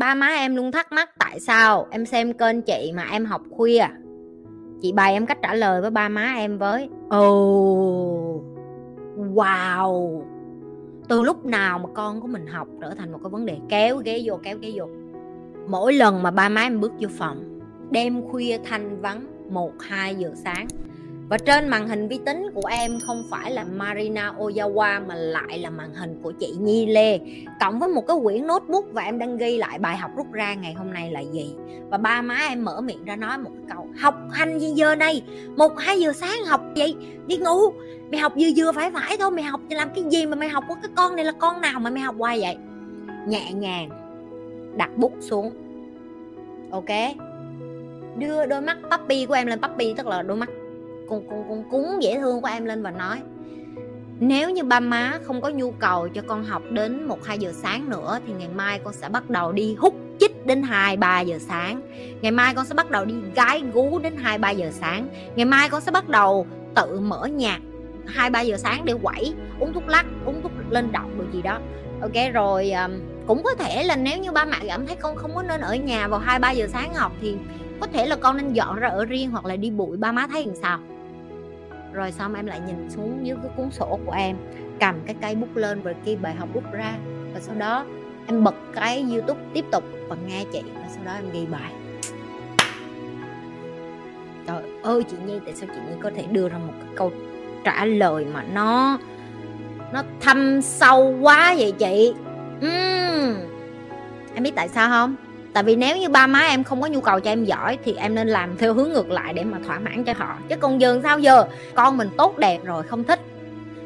ba má em luôn thắc mắc tại sao em xem kênh chị mà em học khuya. Chị bày em cách trả lời với ba má em với. Oh wow. Từ lúc nào mà con của mình học trở thành một cái vấn đề kéo ghế vô, kéo ghế vô. Mỗi lần mà ba má em bước vô phòng, đêm khuya thanh vắng, một, hai giờ sáng và trên màn hình vi tính của em không phải là Marina Ozawa mà lại là màn hình của chị Nhi Lê. Cộng với một cái quyển notebook và em đang ghi lại bài học rút ra ngày hôm nay là gì? Và ba má em mở miệng ra nói một câu, học hành gì giờ này? Một hai giờ sáng học vậy? Đi ngủ, mày học vừa vừa phải phải thôi, mày học làm cái gì mà mày học? Của cái con này là con nào mà mày học hoài vậy? Nhẹ nhàng đặt bút xuống. Ok? Đưa đôi mắt puppy của em lên puppy, tức là đôi mắt con con con cúng dễ thương của em lên và nói nếu như ba má không có nhu cầu cho con học đến một hai giờ sáng nữa thì ngày mai con sẽ bắt đầu đi hút chích đến 2 3 giờ sáng. Ngày mai con sẽ bắt đầu đi gái gú đến 2 3 giờ sáng. Ngày mai con sẽ bắt đầu tự mở nhạc 2 3 giờ sáng để quẩy, uống thuốc lắc, uống thuốc lên động rồi gì đó. Ok rồi um, cũng có thể là nếu như ba mẹ cảm thấy con không có nên ở nhà vào 2 3 giờ sáng học thì có thể là con nên dọn ra ở riêng hoặc là đi bụi ba má thấy làm sao rồi xong em lại nhìn xuống dưới cái cuốn sổ của em, cầm cái cây bút lên rồi ghi bài học bút ra. Và sau đó em bật cái youtube tiếp tục và nghe chị và sau đó em ghi bài. Trời ơi, chị nhi, tại sao chị nhi có thể đưa ra một cái câu trả lời mà nó nó thâm sâu quá vậy chị? Uhm. em biết tại sao không? Tại vì nếu như ba má em không có nhu cầu cho em giỏi thì em nên làm theo hướng ngược lại để mà thỏa mãn cho họ. Chứ còn giờ sao giờ? Con mình tốt đẹp rồi không thích.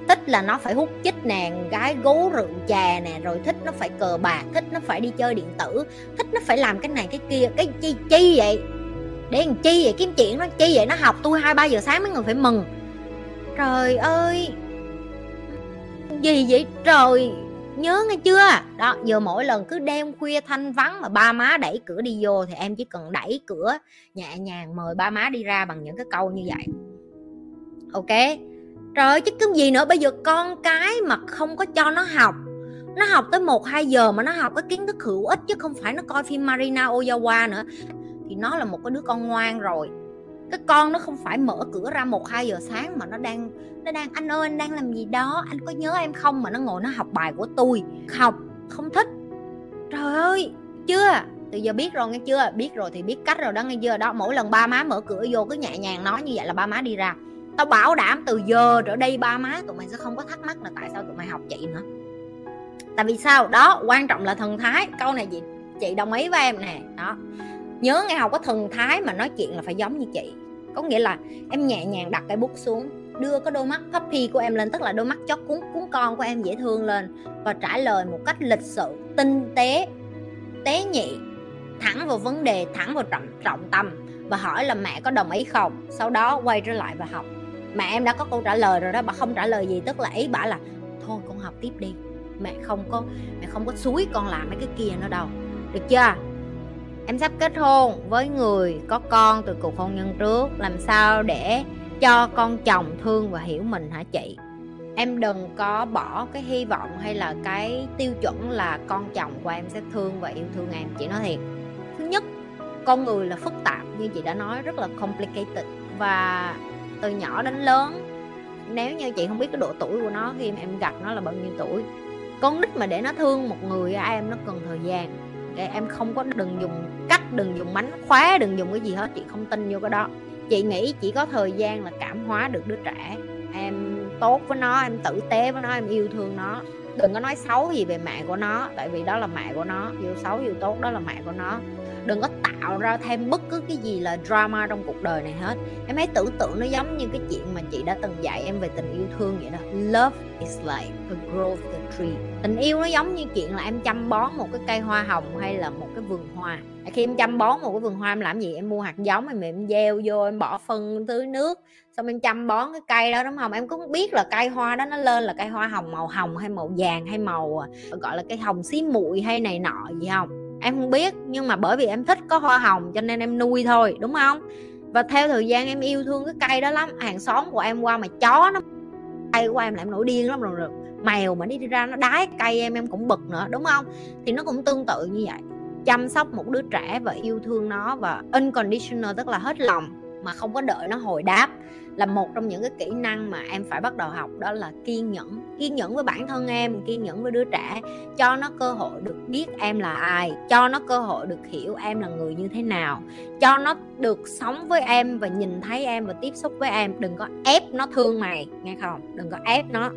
Thích là nó phải hút chích nè, gái gú rượu chè nè, rồi thích nó phải cờ bạc, thích nó phải đi chơi điện tử, thích nó phải làm cái này cái kia. Cái chi chi vậy? Để làm chi vậy? Kiếm chuyện nó chi vậy? Nó học tôi hai ba giờ sáng mấy người phải mừng. Trời ơi! Gì vậy? Trời! Nhớ nghe chưa? Đó, giờ mỗi lần cứ đêm khuya thanh vắng mà ba má đẩy cửa đi vô thì em chỉ cần đẩy cửa nhẹ nhàng mời ba má đi ra bằng những cái câu như vậy. Ok. Trời chứ cái gì nữa? Bây giờ con cái mà không có cho nó học. Nó học tới một, hai giờ mà nó học cái kiến thức hữu ích chứ không phải nó coi phim Marina Ozawa nữa. Thì nó là một cái đứa con ngoan rồi cái con nó không phải mở cửa ra một hai giờ sáng mà nó đang nó đang, anh ơi, anh đang làm gì đó? Anh có nhớ em không? Mà nó ngồi nó học bài của tôi. Học, không thích. Trời ơi, chưa? Từ giờ biết rồi nghe chưa? Biết rồi thì biết cách rồi đó nghe chưa? Đó, mỗi lần ba má mở cửa vô cứ nhẹ nhàng nói như vậy là ba má đi ra. Tao bảo đảm từ giờ trở đây ba má tụi mày sẽ không có thắc mắc là tại sao tụi mày học chị nữa. Tại vì sao? Đó, quan trọng là thần thái. Câu này chị chị đồng ý với em nè. Đó nhớ nghe học có thần thái mà nói chuyện là phải giống như chị. Có nghĩa là em nhẹ nhàng đặt cái bút xuống, đưa cái đôi mắt puppy của em lên, tức là đôi mắt chó cuốn cuốn con của em dễ thương lên và trả lời một cách lịch sự, tinh tế tế nhị, thẳng vào vấn đề, thẳng vào trọng trọng tâm và hỏi là mẹ có đồng ý không? Sau đó quay trở lại và học. Mẹ em đã có câu trả lời rồi đó, bà không trả lời gì, tức là ý bà là, thôi con học tiếp đi, mẹ không có, mẹ không có suối con làm mấy cái kia nữa đâu. Được chưa? Em sắp kết hôn với người có con từ cuộc hôn nhân trước. Làm sao để cho con chồng thương và hiểu mình hả chị? Em đừng có bỏ cái hy vọng hay là cái tiêu chuẩn là con chồng của em sẽ thương và yêu thương em. Chị nói thiệt. Thứ nhất, con người là phức tạp, như chị đã nói, rất là complicated. Và từ nhỏ đến lớn, nếu như chị không biết cái độ tuổi của nó, khi mà em gặp nó là bao nhiêu tuổi, con nít mà để nó thương một người em nó cần thời gian. Để em không có đừng dùng đừng dùng mánh khóa, đừng dùng cái gì hết, chị không tin vô cái đó. Chị nghĩ chỉ có thời gian là cảm hóa được đứa trẻ. Em tốt với nó, em tử tế với nó, em yêu thương nó. Đừng có nói xấu gì về mẹ của nó, tại vì đó là mẹ của nó. Dù xấu dù tốt, đó là mẹ của nó đừng có tạo ra thêm bất cứ cái gì là drama trong cuộc đời này hết. Em hãy tưởng tượng nó giống như cái chuyện mà chị đã từng dạy em về tình yêu thương vậy đó. Love is like a growth the tree. Tình yêu nó giống như chuyện là em chăm bón một cái cây hoa hồng hay là một cái vườn hoa. À, khi em chăm bón một cái vườn hoa em làm gì? Em mua hạt giống, em em gieo vô, em bỏ phân tưới nước, xong em chăm bón cái cây đó, đúng không? Em cũng biết là cây hoa đó nó lên là cây hoa hồng màu hồng hay màu vàng hay màu à, gọi là cây hồng xí muội hay này nọ gì không? Em không biết nhưng mà bởi vì em thích có hoa hồng cho nên em nuôi thôi đúng không? Và theo thời gian em yêu thương cái cây đó lắm hàng xóm của em qua mà chó nó cây của em lại em nổi điên lắm rồi, được mèo mà đi ra nó đái cây em em cũng bực nữa đúng không? Thì nó cũng tương tự như vậy chăm sóc một đứa trẻ và yêu thương nó và unconditional tức là hết lòng mà không có đợi nó hồi đáp. Là một trong những cái kỹ năng mà em phải bắt đầu học đó là kiên nhẫn kiên nhẫn với bản thân em, kiên nhẫn với đứa trẻ, cho nó cơ hội được biết em là ai, cho nó cơ hội được hiểu em là người như thế nào, cho nó được sống với em và nhìn thấy em và tiếp xúc với em. Đừng có ép nó thương mày, nghe không? Đừng có ép nó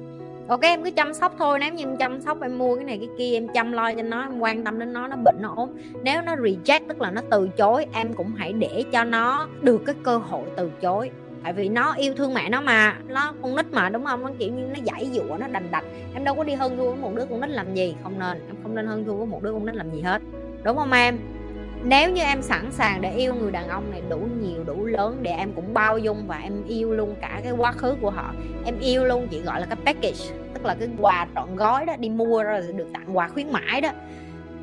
ok, em cứ chăm sóc thôi, nếu như em chăm sóc, em mua cái này cái kia, em chăm lo cho nó, em quan tâm đến nó nó bệnh nó ốm. Nếu nó reject, tức là nó từ chối, em cũng hãy để cho nó được cái cơ hội từ chối. Tại vì nó yêu thương mẹ nó mà, nó con nít mà, đúng không? Nó kiểu như nó giải dụa nó đành đạch. Em đâu có đi hơn thua với một đứa con nít làm gì? Không nên, em không nên hơn thua với một đứa con nít làm gì hết. Đúng không em? Nếu như em sẵn sàng để yêu người đàn ông này đủ nhiều, đủ lớn để em cũng bao dung và em yêu luôn cả cái quá khứ của họ, em yêu luôn chị gọi là cái package, tức là cái quà trọn gói đó, đi mua rồi được tặng quà khuyến mãi đó,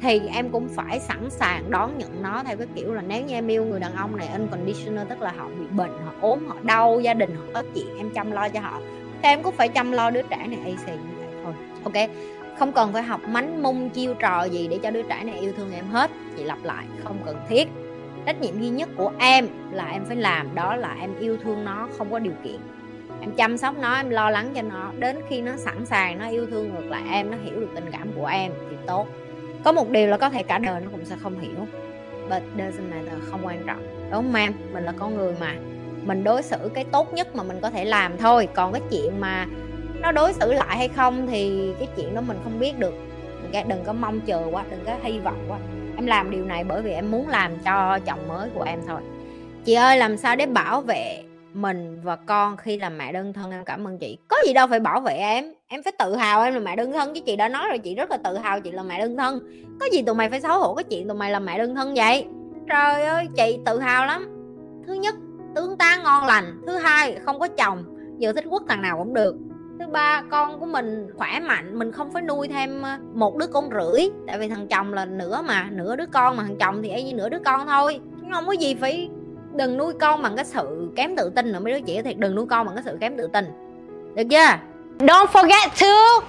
thì em cũng phải sẵn sàng đón nhận nó theo cái kiểu là nếu như em yêu người đàn ông này unconditional, tức là họ bị bệnh, họ ốm, họ đau, gia đình, họ có chuyện, em chăm lo cho họ thì em cũng phải chăm lo đứa trẻ này AC như vậy thôi. Ok không cần phải học mánh mung chiêu trò gì để cho đứa trẻ này yêu thương em hết. Chị lặp lại, không cần thiết. Trách nhiệm duy nhất của em là em phải làm, đó là em yêu thương nó, không có điều kiện. Em chăm sóc nó, em lo lắng cho nó. Đến khi nó sẵn sàng, nó yêu thương ngược lại em, nó hiểu được tình cảm của em thì tốt. Có một điều là có thể cả đời nó cũng sẽ không hiểu. But doesn't matter, không quan trọng. Đúng không em? Mình là con người mà. Mình đối xử cái tốt nhất mà mình có thể làm thôi. Còn cái chuyện mà nó đối xử lại hay không thì cái chuyện đó mình không biết được. Đừng có mong chờ quá, đừng có hy vọng quá. Em làm điều này bởi vì em muốn làm cho chồng mới của em thôi. Chị ơi, làm sao để bảo vệ mình và con khi làm mẹ đơn thân? Em cảm ơn chị. Có gì đâu phải bảo vệ em. Em phải tự hào em là mẹ đơn thân chứ chị đã nói rồi, chị rất là tự hào chị là mẹ đơn thân. Có gì tụi mày phải xấu hổ cái chuyện tụi mày là mẹ đơn thân vậy? Trời ơi, chị tự hào lắm. Thứ nhất, tướng tá ngon lành. Thứ hai, không có chồng. Giờ thích quất thằng nào cũng được thứ ba, con của mình khỏe mạnh, mình không phải nuôi thêm ờ, một đứa con rưỡi. Tại vì thằng chồng là nửa mà, nửa đứa con mà, thằng chồng thì y như nửa đứa con thôi. Không có gì phải đừng nuôi con bằng cái sự kém tự tin nữa. Mấy đứa trẻ thiệt, đừng nuôi con bằng cái sự kém tự tin. Được chưa? Don't forget to